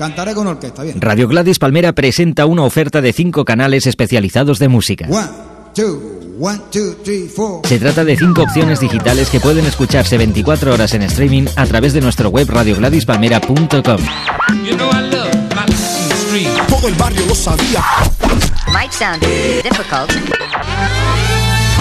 Cantaré con orquesta, bien. Radio Gladys Palmera presenta una oferta de cinco canales especializados de música. One, two, one, two, three, four. Se trata de cinco opciones digitales que pueden escucharse 24 horas en streaming a través de nuestro web radiogladyspalmera.com. You know. Todo el barrio lo sabía. Might sound difficult.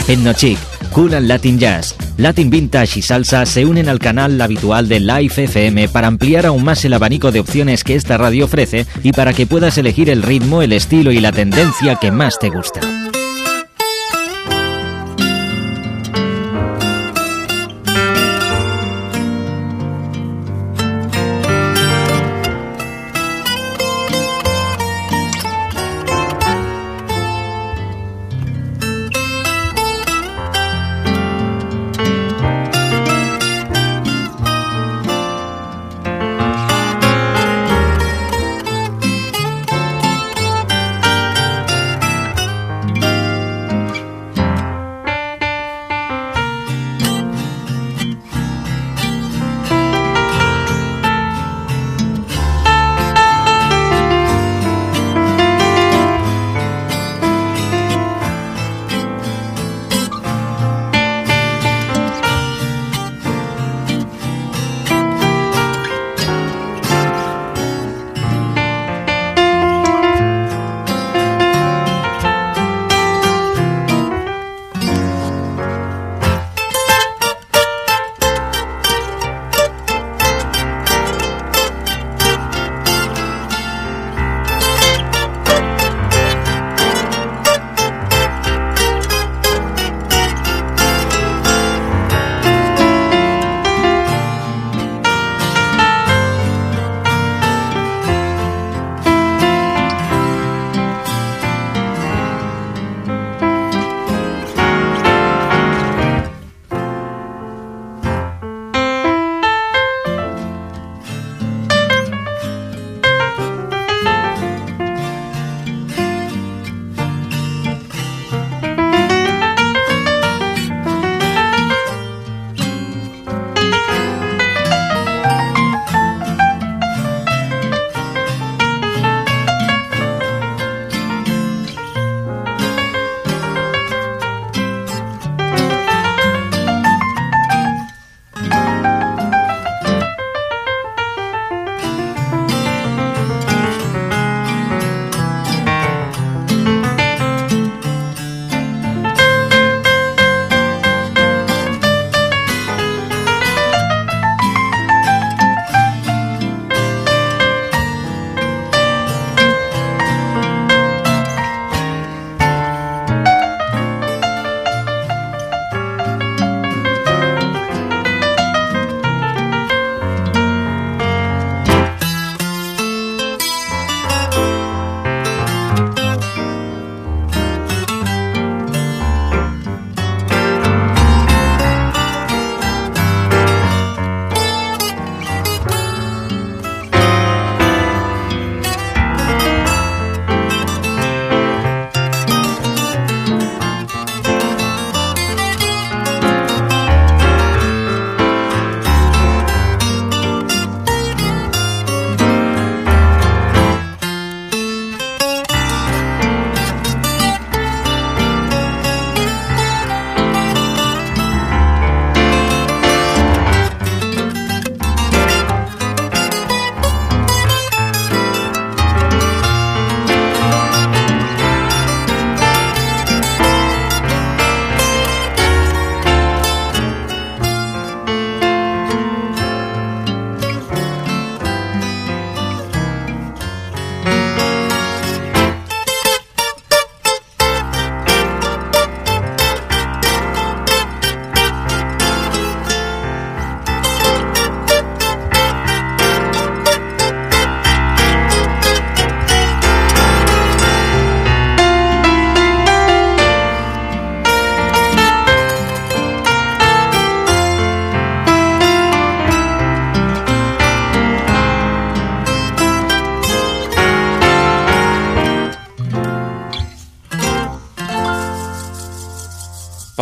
Etnochic, Cool and Latin Jazz, Latin Vintage y Salsa se unen al canal habitual de Live FM para ampliar aún más el abanico de opciones que esta radio ofrece y para que puedas elegir el ritmo, el estilo y la tendencia que más te gusta.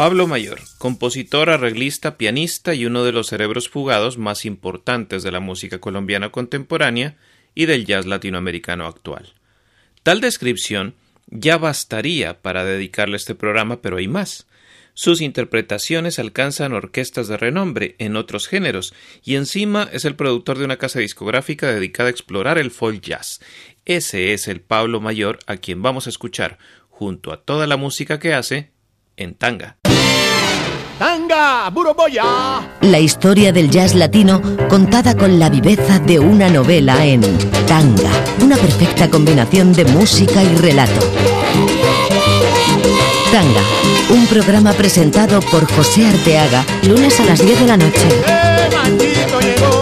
Pablo Mayor, compositor, arreglista, pianista y uno de los cerebros fugados más importantes de la música colombiana contemporánea, y del jazz latinoamericano actual. Tal descripción ya bastaría para dedicarle este programa, pero hay más. Sus interpretaciones alcanzan orquestas de renombre en otros géneros, y encima es el productor de una casa discográfica dedicada a explorar el folk jazz. Ese es el Pablo Mayor a quien vamos a escuchar, junto a toda la música que hace, en tanga. ¡Tanga! ¡Buroboya! La historia del jazz latino contada con la viveza de una novela en Tanga, una perfecta combinación de música y relato. Tanga, un programa presentado por José Arteaga, lunes a las 10 de la noche. ¡Eh,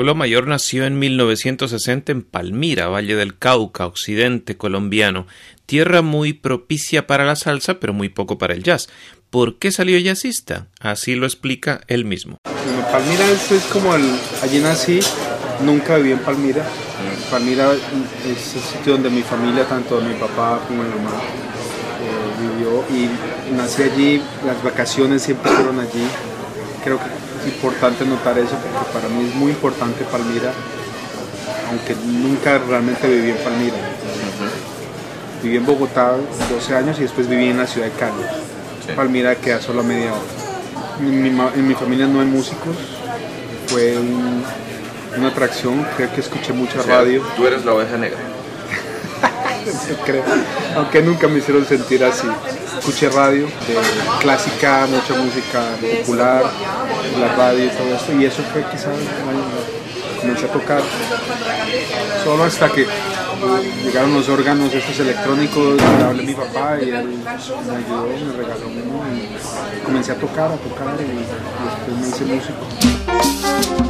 Pablo Mayor nació en 1960 en Palmira, Valle del Cauca, occidente colombiano, tierra muy propicia para la salsa, pero muy poco para el jazz. ¿Por qué salió jazzista? Así lo explica él mismo. Bueno, Palmira es, es como el, allí nací, nunca viví en Palmira. Palmira es el sitio donde mi familia, tanto mi papá como mi mamá, eh, vivió y nací allí, las vacaciones siempre fueron allí. Creo que importante notar eso porque para mí es muy importante Palmira, aunque nunca realmente viví en Palmira. Viví en Bogotá 12 años y después viví en la ciudad de Cali. Palmira queda solo a media hora. En mi, ma- en mi familia no hay músicos, fue un- una atracción, creo que escuché mucha radio, Tú eres la oveja negra. creo, aunque nunca me hicieron sentir así. Escuché radio, de clásica, mucha música popular, la radio y todo esto, y eso fue quizás comencé a tocar. Solo hasta que llegaron los órganos estos electrónicos, le hablé a mi papá y él me ayudó, me regaló uno y comencé a tocar, a tocar y después me hice músico.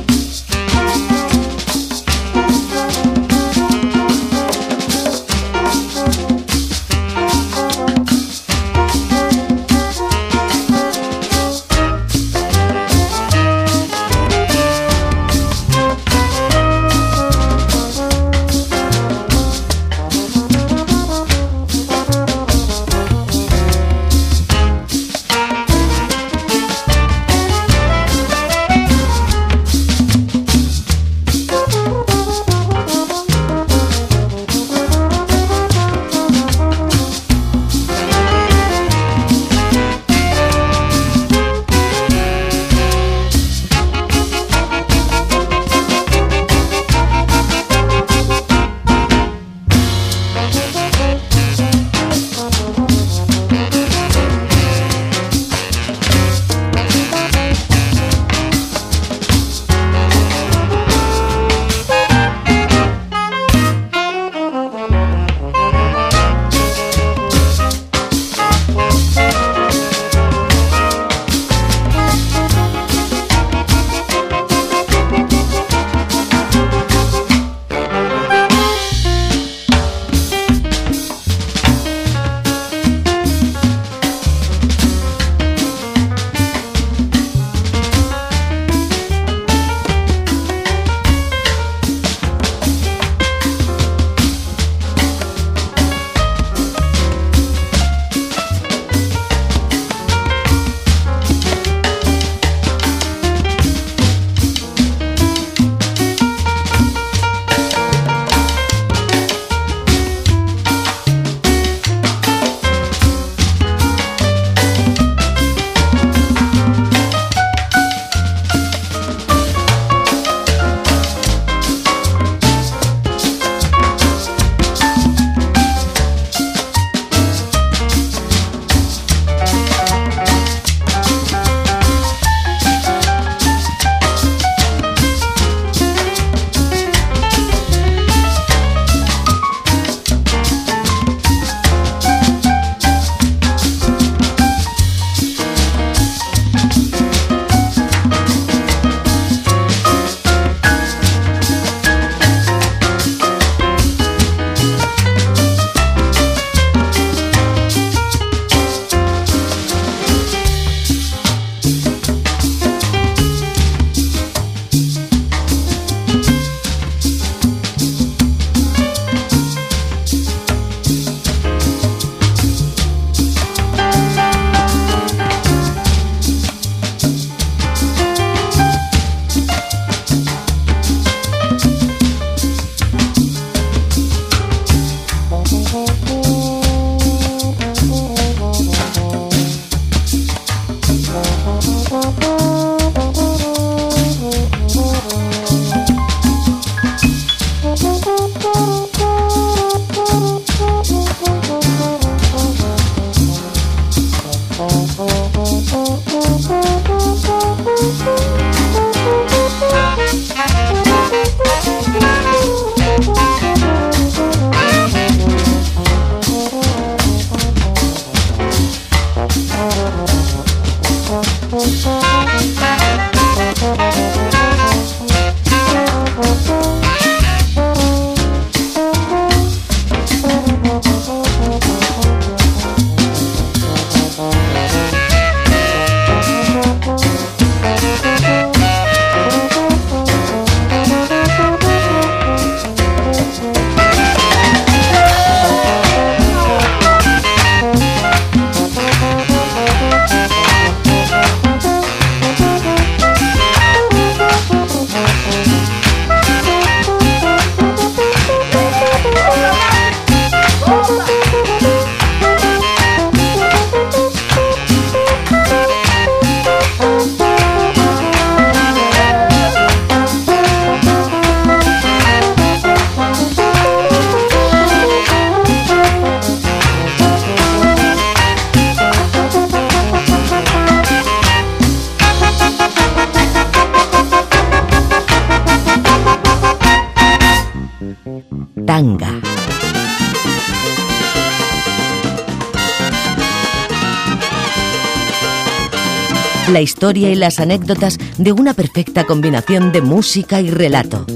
La historia y las anécdotas de una perfecta combinación de música y relato.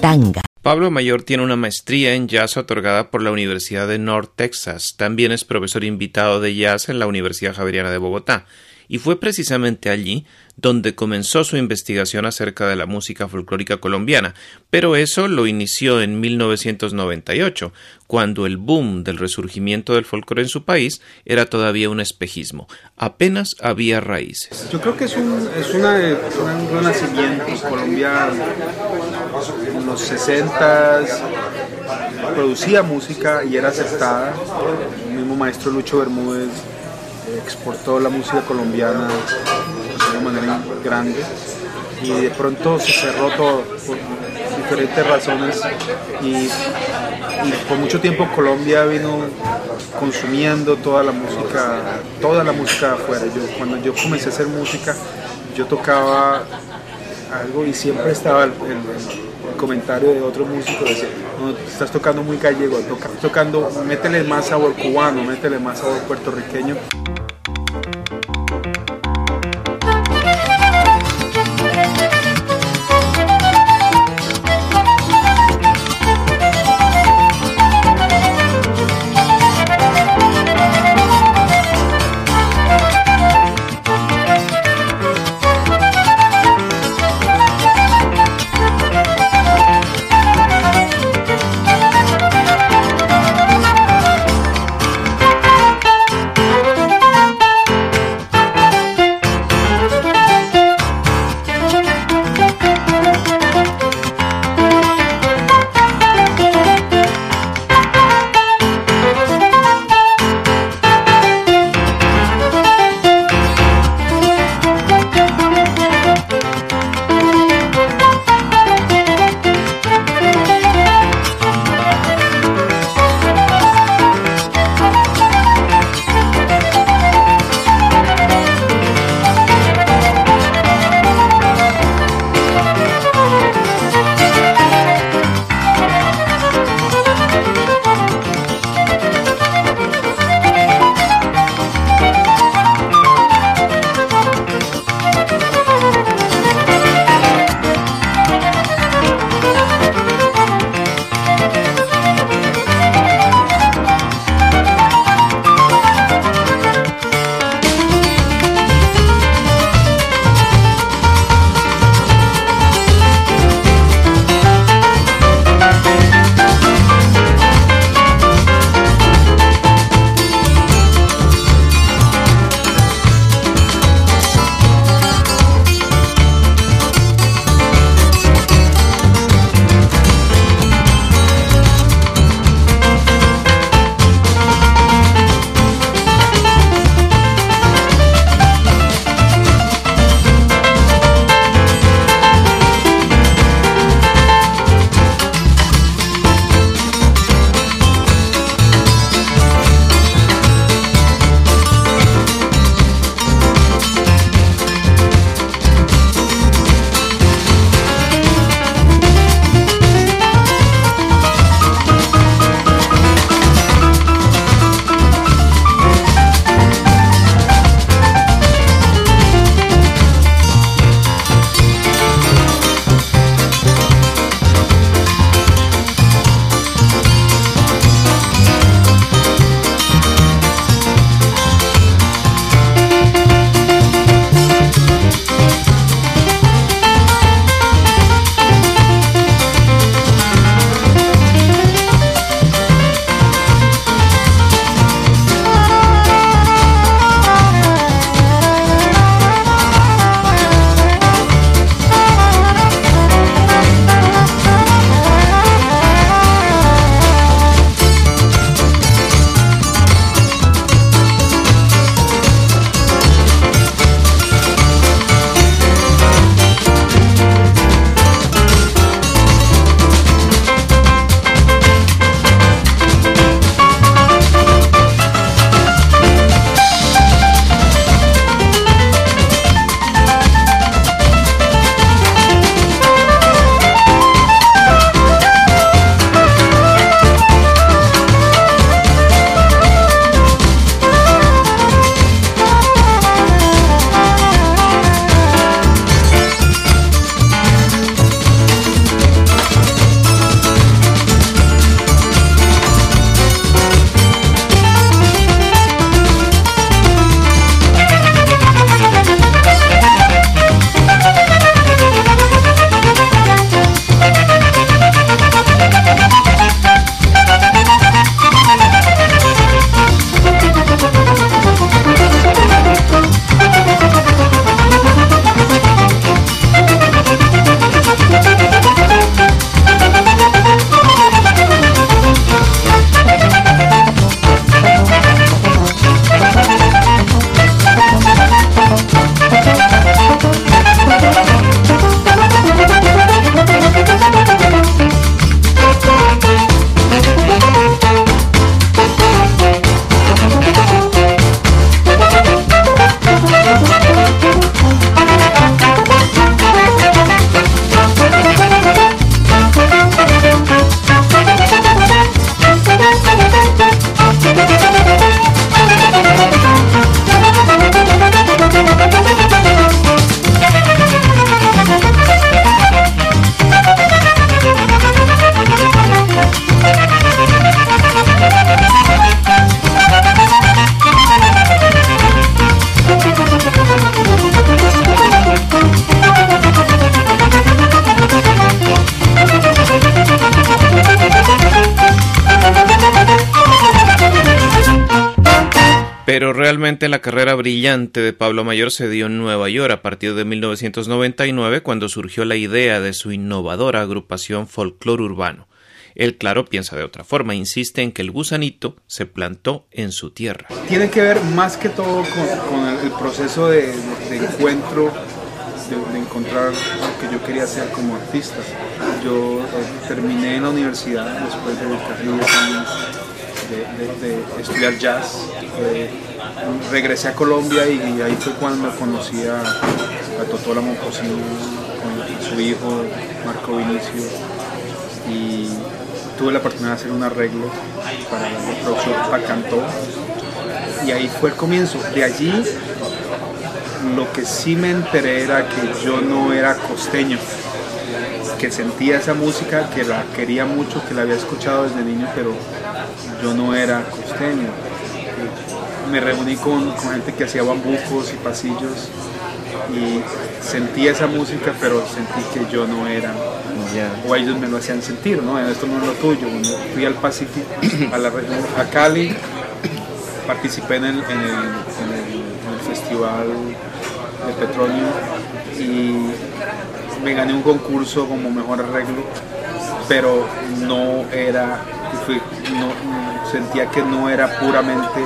Tanga. Pablo Mayor tiene una maestría en jazz otorgada por la Universidad de North Texas. También es profesor invitado de jazz en la Universidad Javeriana de Bogotá. Y fue precisamente allí donde comenzó su investigación acerca de la música folclórica colombiana, pero eso lo inició en 1998, cuando el boom del resurgimiento del folclore en su país era todavía un espejismo, apenas había raíces. Yo creo que es un, es una, un renacimiento en Colombia en los 60 producía música y era aceptada. El mismo maestro Lucho Bermúdez exportó la música colombiana de una manera grande y de pronto se cerró todo por diferentes razones y, por mucho tiempo Colombia vino consumiendo toda la música, toda la música afuera. Yo, cuando yo comencé a hacer música, yo tocaba algo y siempre estaba el, comentario de otro músico, decía, no, estás tocando muy gallego, toca, tocando, métele más sabor cubano, métele más sabor puertorriqueño. Pero realmente la carrera brillante de Pablo Mayor se dio en Nueva York a partir de 1999 cuando surgió la idea de su innovadora agrupación folclore urbano. Él, claro, piensa de otra forma, insiste en que el gusanito se plantó en su tierra. Tiene que ver más que todo con, el, proceso de, encuentro, de, de encontrar lo que yo quería hacer como artista. Yo eh, terminé en la universidad después de casi 10 años de, estudiar jazz. Eh, regresé a Colombia y, ahí fue cuando conocí a, a Totola Momposino con su hijo Marco Vinicio y tuve la oportunidad de hacer un arreglo para la producción Pacantó y ahí fue el comienzo. De allí lo que sí me enteré era que yo no era costeño, que sentía esa música, que la quería mucho, que la había escuchado desde niño, pero yo no era costeño. Me reuní con, con gente que hacía bambucos y pasillos y sentía esa música, pero sentí que yo no era, o ellos me lo hacían sentir, ¿no? Esto no es lo tuyo. Fui al Pacífico, a la región, a Cali, participé en el, en el- en el- en el festival de petróleo y me gané un concurso como mejor arreglo, pero no era, fui- no- sentía que no era puramente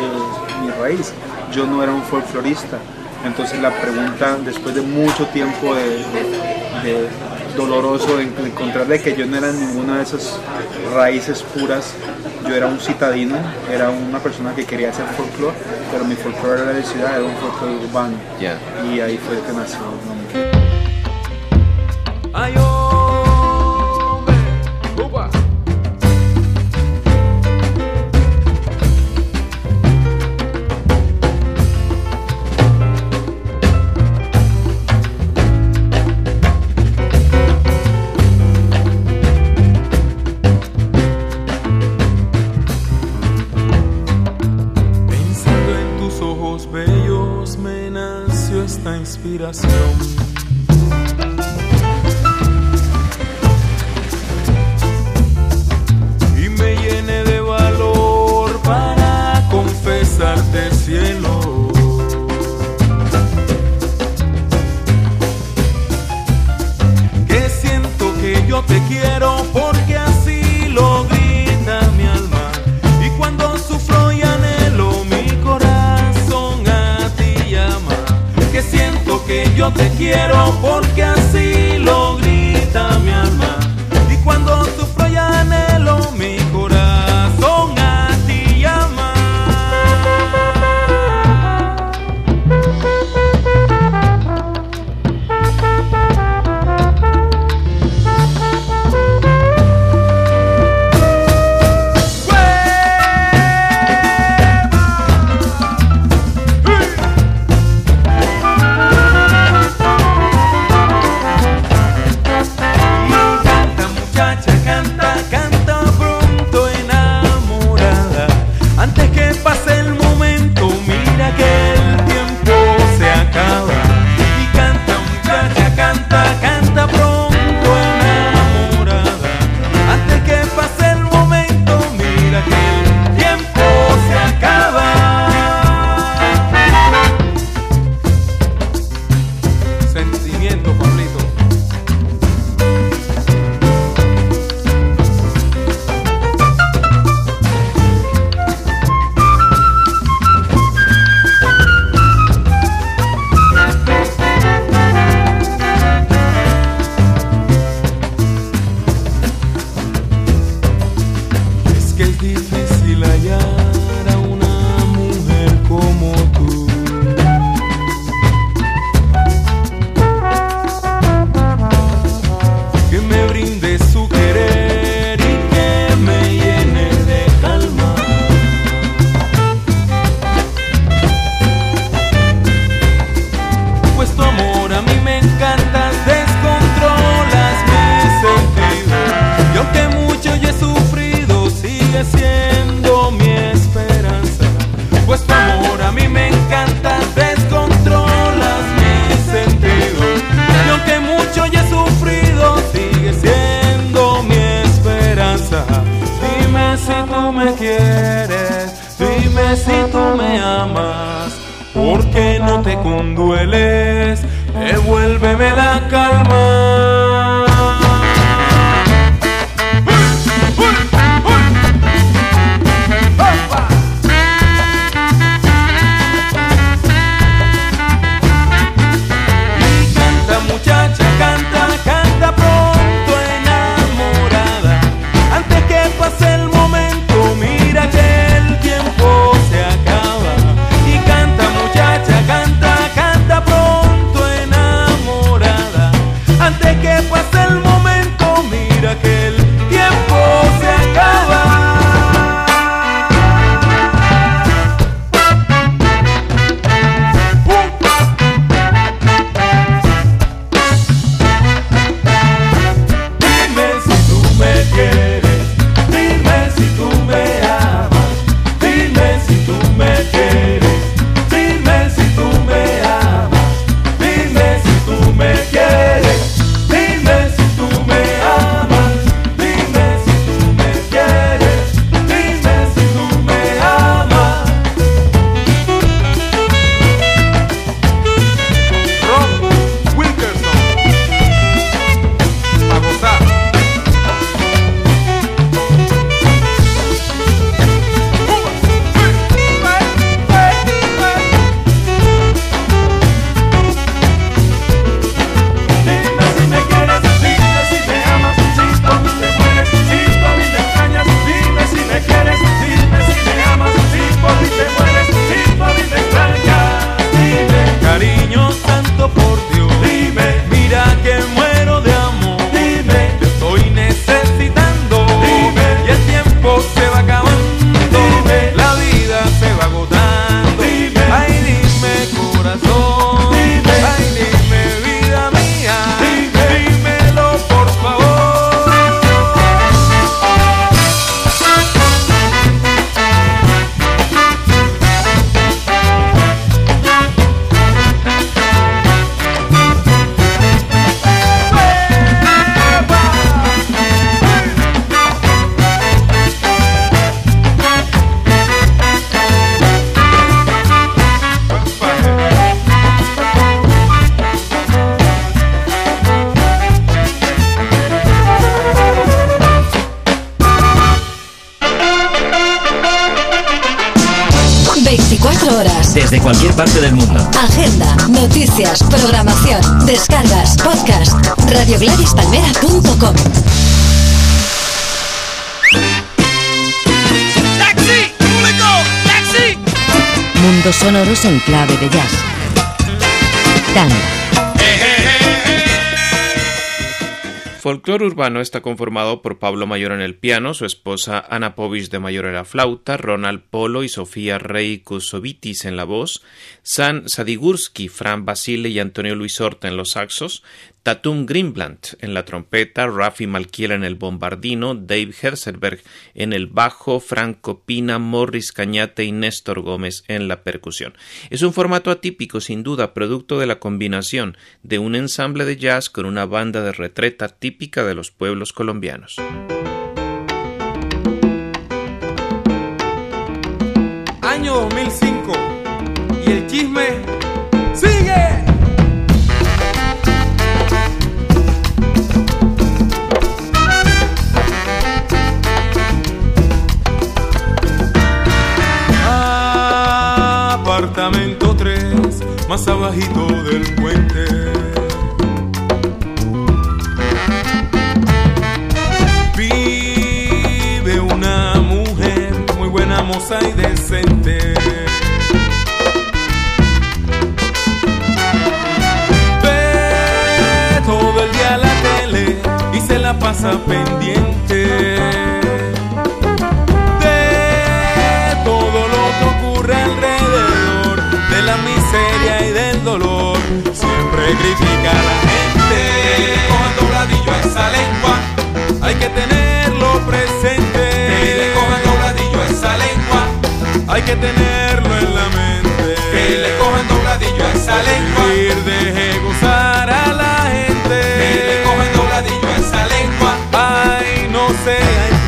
mi raíz. Yo no era un folclorista. Entonces la pregunta, después de mucho tiempo de, de- de doloroso de encontrarle que yo no era ninguna de esas raíces puras, yo era un citadino, era una persona que quería hacer folclore, pero mi folclore era de ciudad, era un folclore urbano. Y ahí fue que nació el nombre. Ay, hombre. Cualquier parte del mundo. Agenda, noticias, programación, descargas, podcast. RadioGladysPalmera.com ¡Taxi! ¡Público! ¡Taxi! Mundos sonoros en clave de jazz. Tanga. Folclor urbano está conformado por Pablo Mayor en el piano, su esposa Ana Povich de Mayor en la flauta, Ronald Polo y Sofía Rey Kusovitis en la voz, San Sadigurski, Fran Basile y Antonio Luis Horta en los saxos, Tatum Greenblatt en la trompeta, Rafi Malkiel en el bombardino, Dave Herzelberg en el bajo, Franco Pina, Morris Cañate y Néstor Gómez en la percusión. Es un formato atípico, sin duda, producto de la combinación de un ensamble de jazz con una banda de retreta típica de los pueblos colombianos. Año 2005 y el chisme más abajito del puente. Vive una mujer muy buena moza y decente. Ve todo el día la tele y se la pasa pendiente Siempre critica a la gente. Cojan dobladillo esa lengua, hay que tenerlo presente. Que le cojan dobladillo esa lengua, hay que tenerlo en la mente. Que le cojan dobladillo esa lengua, deje gozar a la gente. Que le cojan dobladillo esa lengua, ay, no sea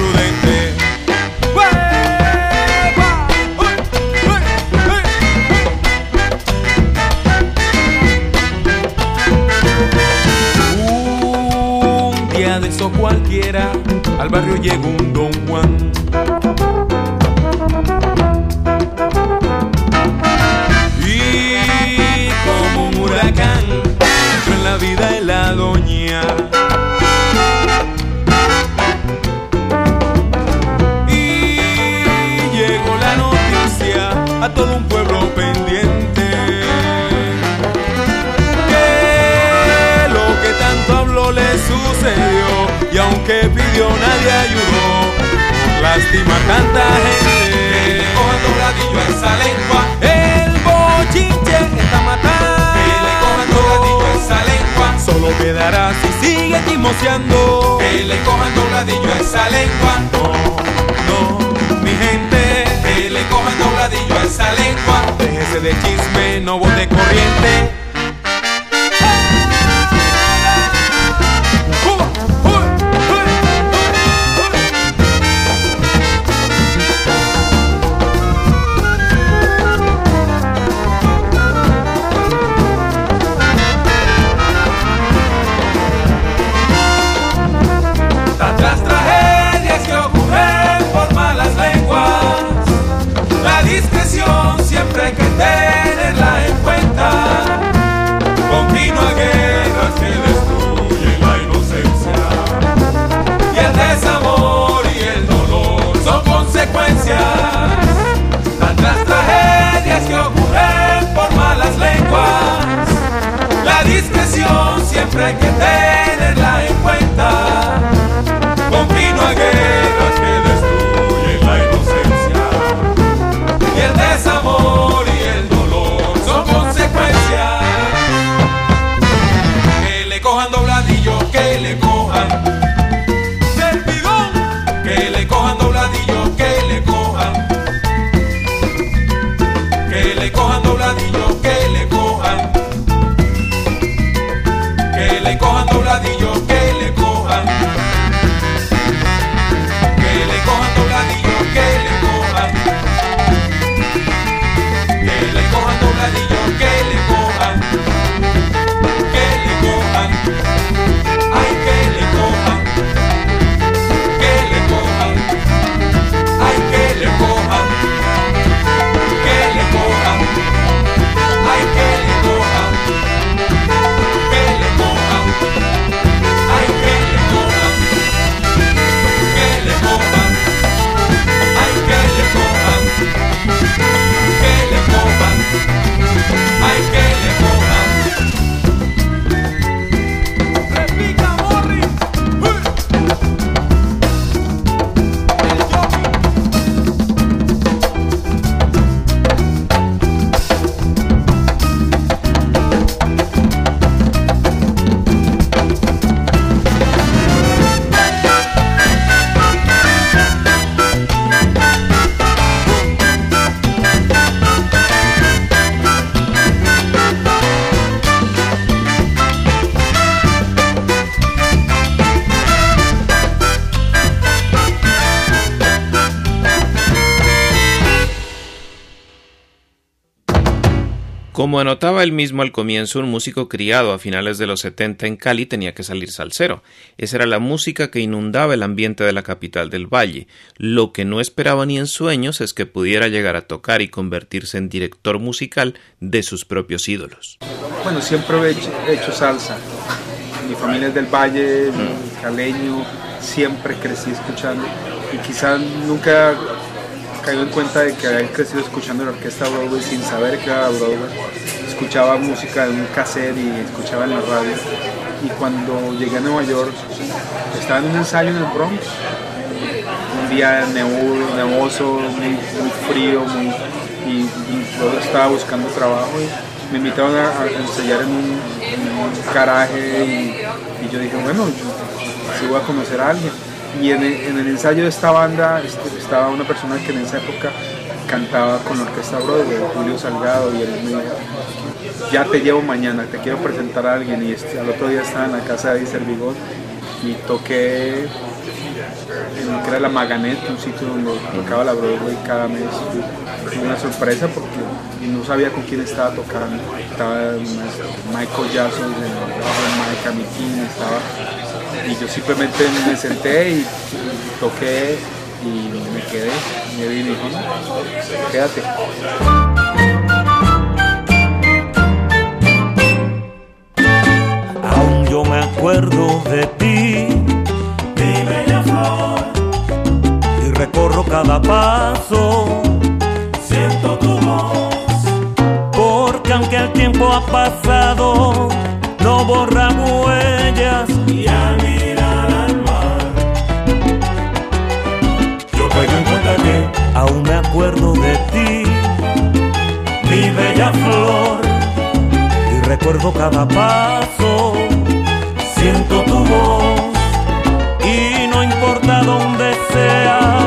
al barrio llegó un Don Juan. Y como un huracán, entró en la vida de la doña. Y llegó la noticia a todo un pueblo pendiente. Que lo que tanto habló le sucedió. Y aunque pidió, ayudó. Por lástima a tanta gente. Que le cojan dobladillo a esa lengua. El bochinche está matando. Que le cojan dobladillo a esa lengua. Solo quedará si sigue chismoseando. Que le cojan dobladillo a esa lengua. No, no, mi gente. Que le cojan dobladillo a esa lengua. Déjese de chisme, no bote corriente. Como anotaba él mismo al comienzo, un músico criado a finales de los 70 en Cali tenía que salir salsero. Esa era la música que inundaba el ambiente de la capital del valle. Lo que no esperaba ni en sueños es que pudiera llegar a tocar y convertirse en director musical de sus propios ídolos. Bueno, siempre he hecho, he hecho salsa. Mi familia es del Valle, caleño, siempre crecí escuchando. Y quizás nunca caí en cuenta de que había crecido escuchando la orquesta Broadway sin saber que era Broadway. Escuchaba música de un cassette y escuchaba en la radio. Y cuando llegué a Nueva York, estaba en un ensayo en el Bronx. Un día nevo- nevoso, muy, muy frío, muy, y, yo estaba buscando trabajo y me invitaron a, ensayar en un, en un garaje y, yo dije, bueno, yo, voy a conocer a alguien. Y en el, en el ensayo de esta banda este, estaba una persona que en esa época cantaba con la orquesta Broadway, Julio Salgado, y él me dijo, ya te llevo mañana, te quiero presentar a alguien. Y este, al otro día estaba en la casa de Eddie Servigón y toqué en lo que era la Maganet, un sitio donde tocaba la Broadway cada mes. Una sorpresa porque no sabía con quién estaba tocando. Estaba Michael Jackson, estaba. Y yo simplemente me senté y toqué y me quedé. Me vine y dijo, no, quédate. Aún yo me acuerdo de ti, mi bella flor, y recorro cada paso, siento tu voz, porque aunque el tiempo ha pasado, no borra huellas bella flor y recuerdo cada paso, siento tu voz y no importa dónde sea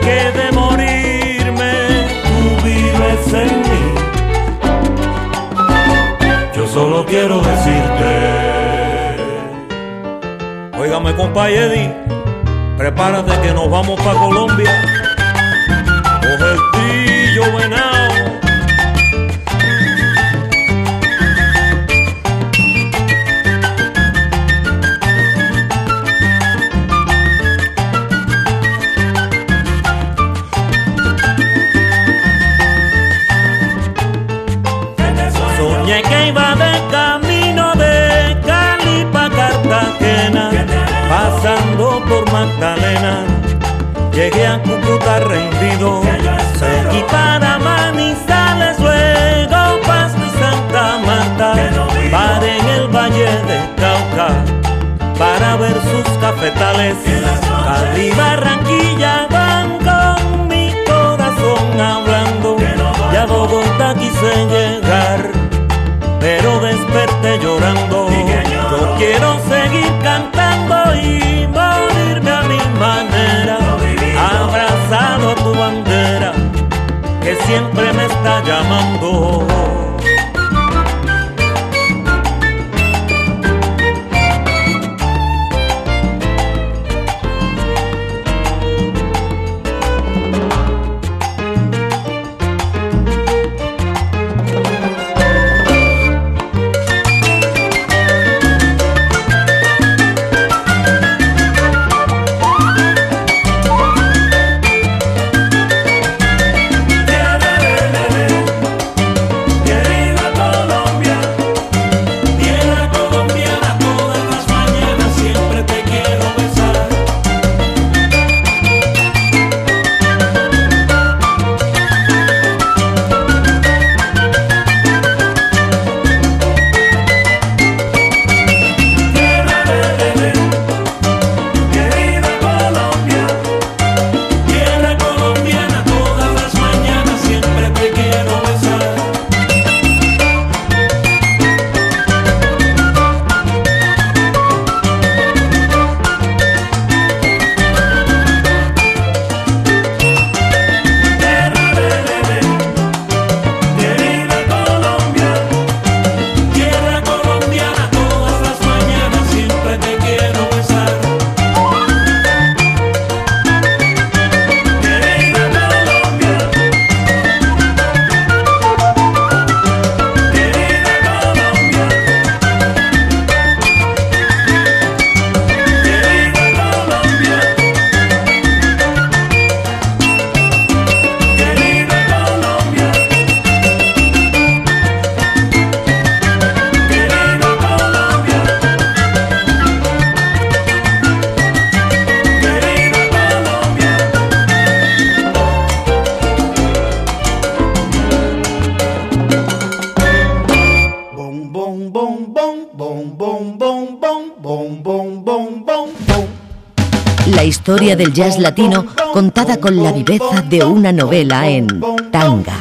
que de morirme tú vives en mí. Yo solo quiero decirte, óigame compa Eddie, prepárate que nos vamos para Colombia. Magdalena. Llegué a Cúcuta rendido, seguí para Manizales, luego Pasto y Santa Marta. Paré en el Valle de Cauca para ver sus cafetales. Cali, Barranquilla van con mi corazón hablando. Y a Bogotá quise llegar siempre me está llamando. Historia del jazz latino contada con la viveza de una novela en tanga.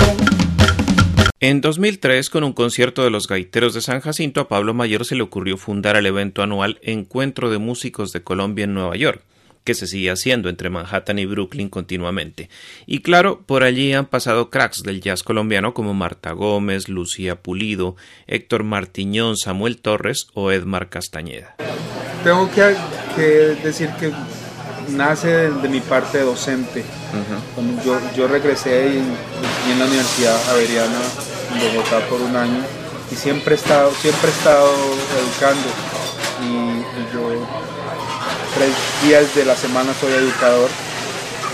En 2003, con un concierto de los gaiteros de San Jacinto, a Pablo Mayor se le ocurrió fundar el evento anual Encuentro de Músicos de Colombia en Nueva York, que se sigue haciendo entre Manhattan y Brooklyn continuamente. Y claro, por allí han pasado cracks del jazz colombiano como Marta Gómez, Lucía Pulido, Héctor Martiñón, Samuel Torres o Edmar Castañeda. Tengo que, que decir que nace de, de mi parte docente. Yo, yo regresé y, y en la Universidad Javeriana en Bogotá por un año y siempre he estado, siempre he estado educando y, y yo tres días de la semana soy educador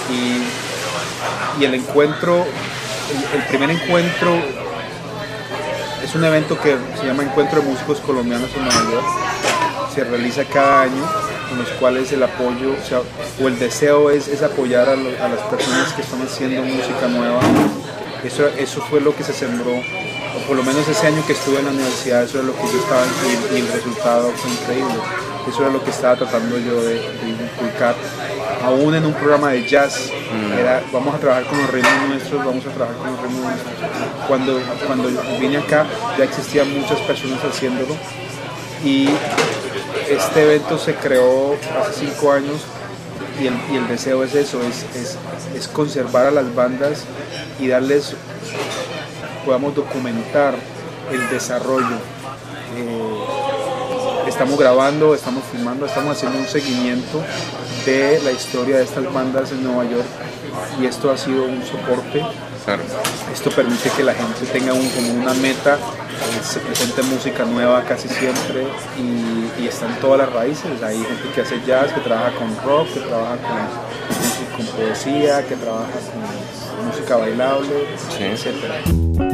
y, y el encuentro, el, el primer encuentro es un evento que se llama Encuentro de Músicos Colombianos en Nueva York. Se realiza cada año, en los cuales el apoyo o, sea, o el deseo es, es apoyar a, lo- a las personas que están haciendo música nueva. Eso, eso fue lo que se sembró, o por lo menos ese año que estuve en la universidad, eso es lo que yo estaba y, y el resultado fue increíble. Eso era lo que estaba tratando yo de, de inculcar. Aún en un programa de jazz, era, vamos a trabajar con los ritmos nuestros, vamos a trabajar con los ritmos nuestros. Cuando, cuando vine acá ya existían muchas personas haciéndolo y este evento se creó hace cinco años y el, y el deseo es eso, es, es, conservar a las bandas y darles, podamos documentar el desarrollo. Eh, estamos grabando, estamos filmando, estamos haciendo un seguimiento de la historia de estas bandas en Nueva York y esto ha sido un soporte. Esto permite que la gente tenga un, como una meta, se presente música nueva casi siempre y, y están todas las raíces. Hay gente que hace jazz, que trabaja con rock, que trabaja con, con poesía, que trabaja con música bailable, etc.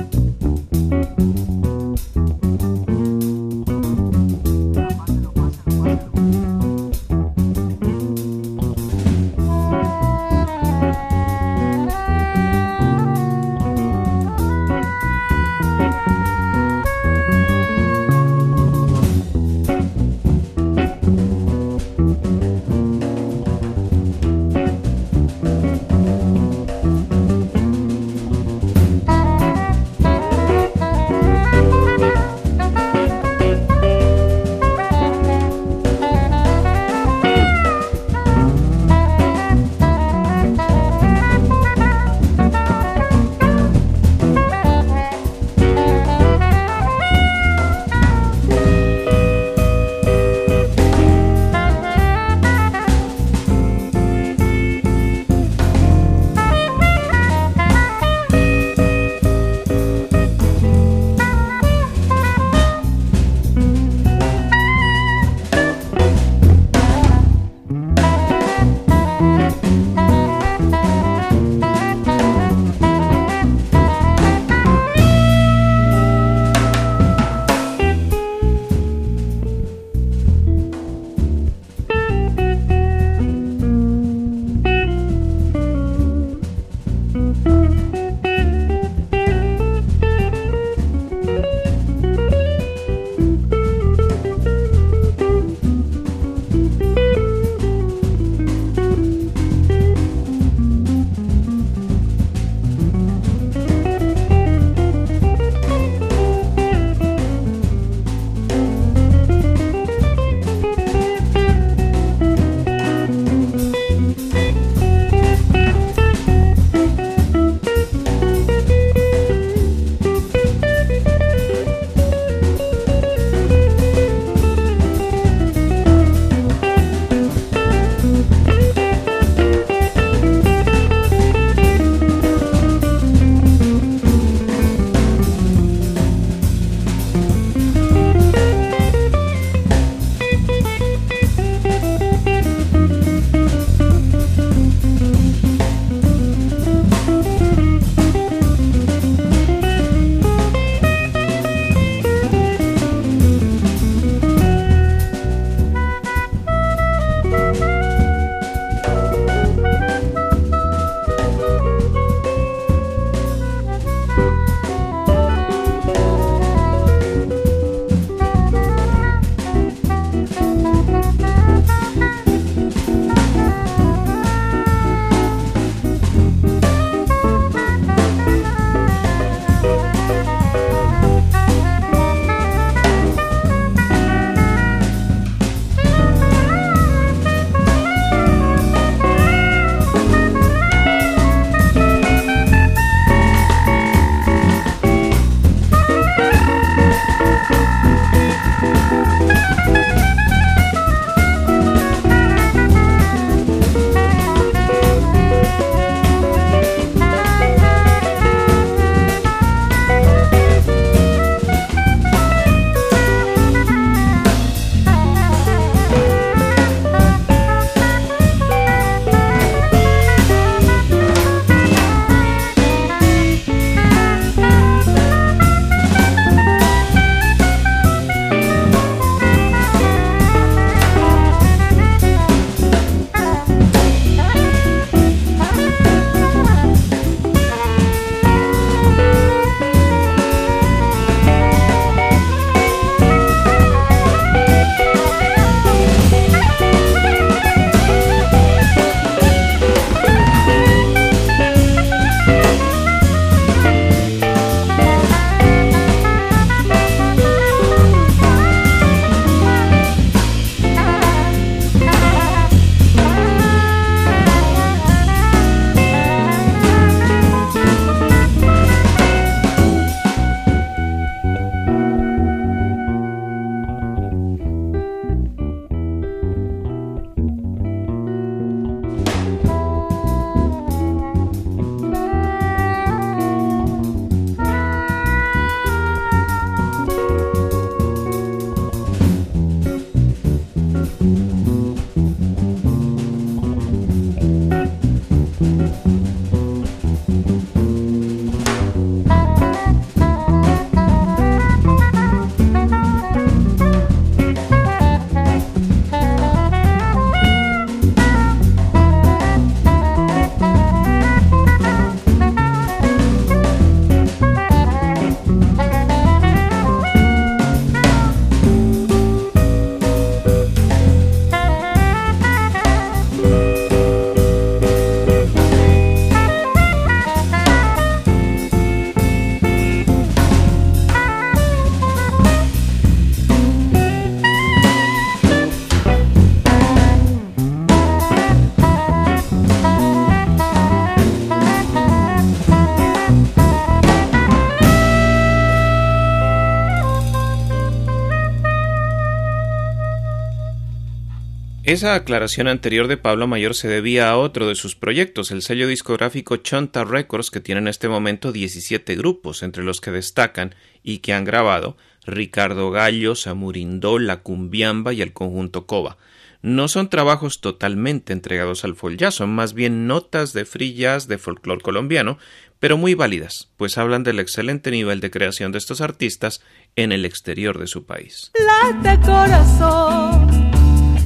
Esa aclaración anterior de Pablo Mayor se debía a otro de sus proyectos, el sello discográfico Chonta Records, que tiene en este momento 17 grupos, entre los que destacan y que han grabado Ricardo Gallo, Samurindó, La Cumbiamba y el conjunto Coba. No son trabajos totalmente entregados al folk son más bien notas de free jazz de folclore colombiano, pero muy válidas, pues hablan del excelente nivel de creación de estos artistas en el exterior de su país.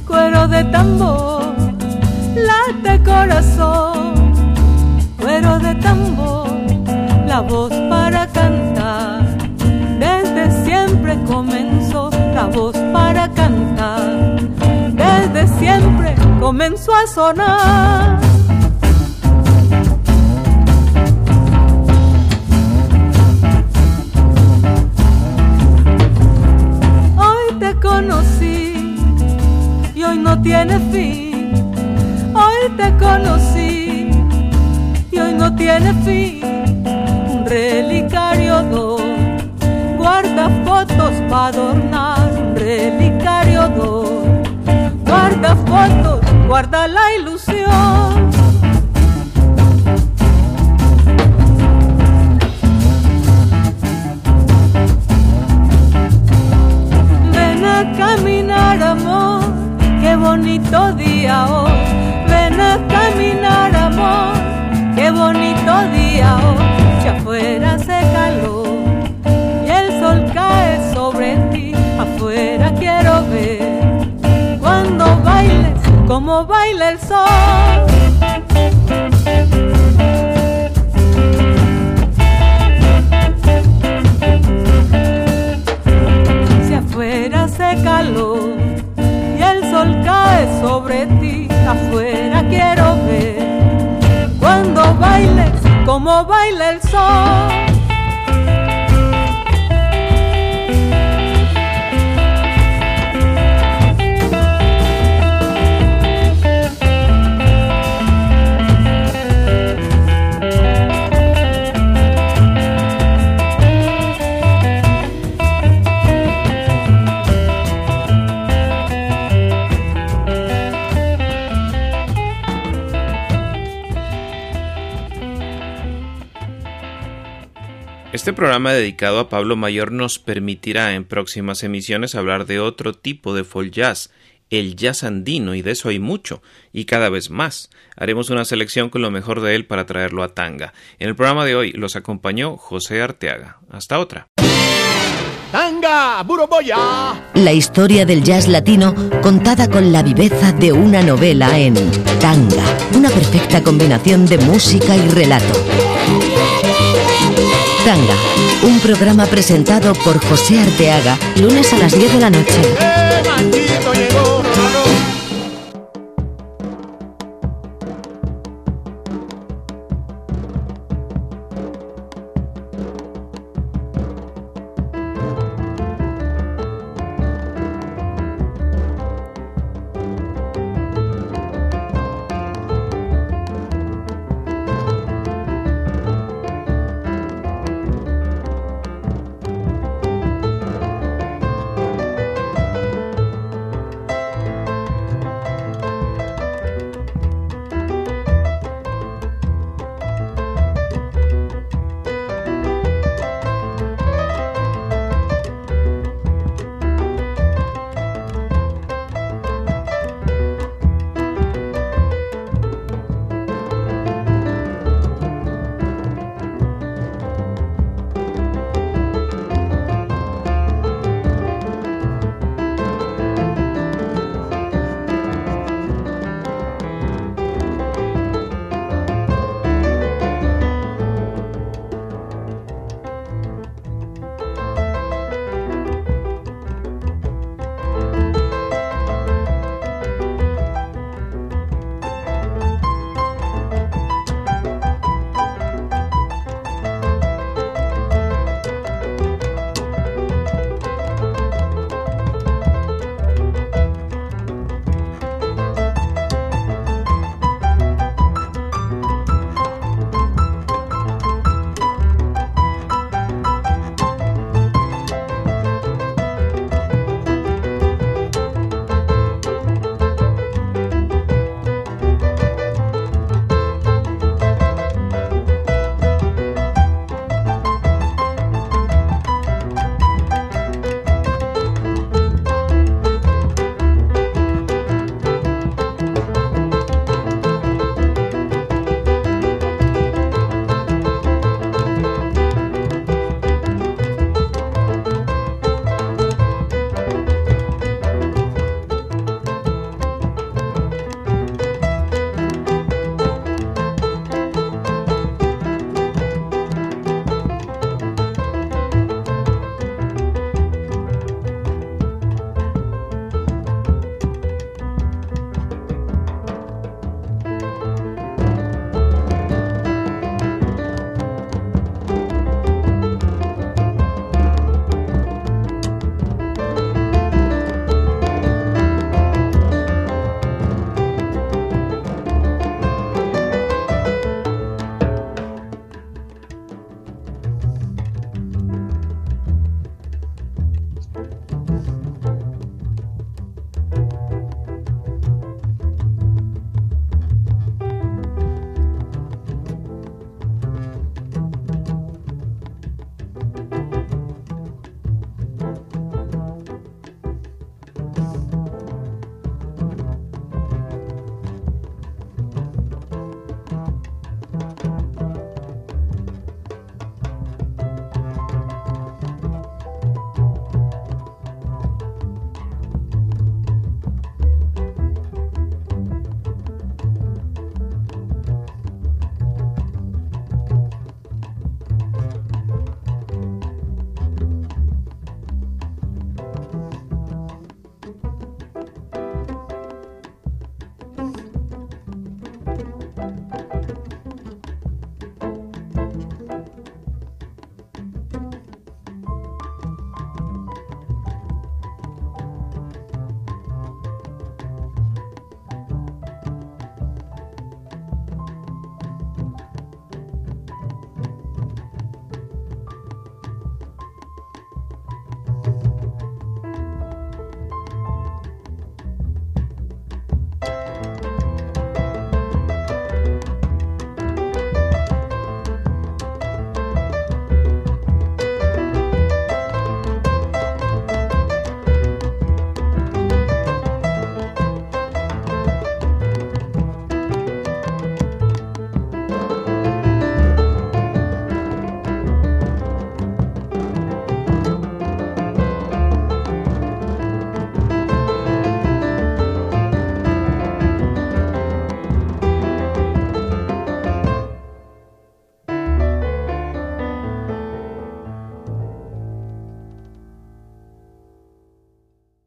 Cuero de tambor, late corazón, cuero de tambor, la voz para cantar, desde siempre comenzó la voz para cantar, desde siempre comenzó a sonar. Fin. Un relicario dos, guarda fotos para adornar. Un relicario dos, guarda fotos, guarda la ilusión. Como baila el sol. Si afuera hace calor y el sol cae sobre ti, afuera quiero ver cuando bailes como baila el sol. Este programa dedicado a Pablo Mayor nos permitirá en próximas emisiones hablar de otro tipo de folk jazz, el jazz andino, y de eso hay mucho, y cada vez más. Haremos una selección con lo mejor de él para traerlo a tanga. En el programa de hoy los acompañó José Arteaga. Hasta otra. ¡Tanga, Buroboya! La historia del jazz latino contada con la viveza de una novela en Tanga, una perfecta combinación de música y relato. Tanga, un programa presentado por José Arteaga, lunes a las 10 de la noche.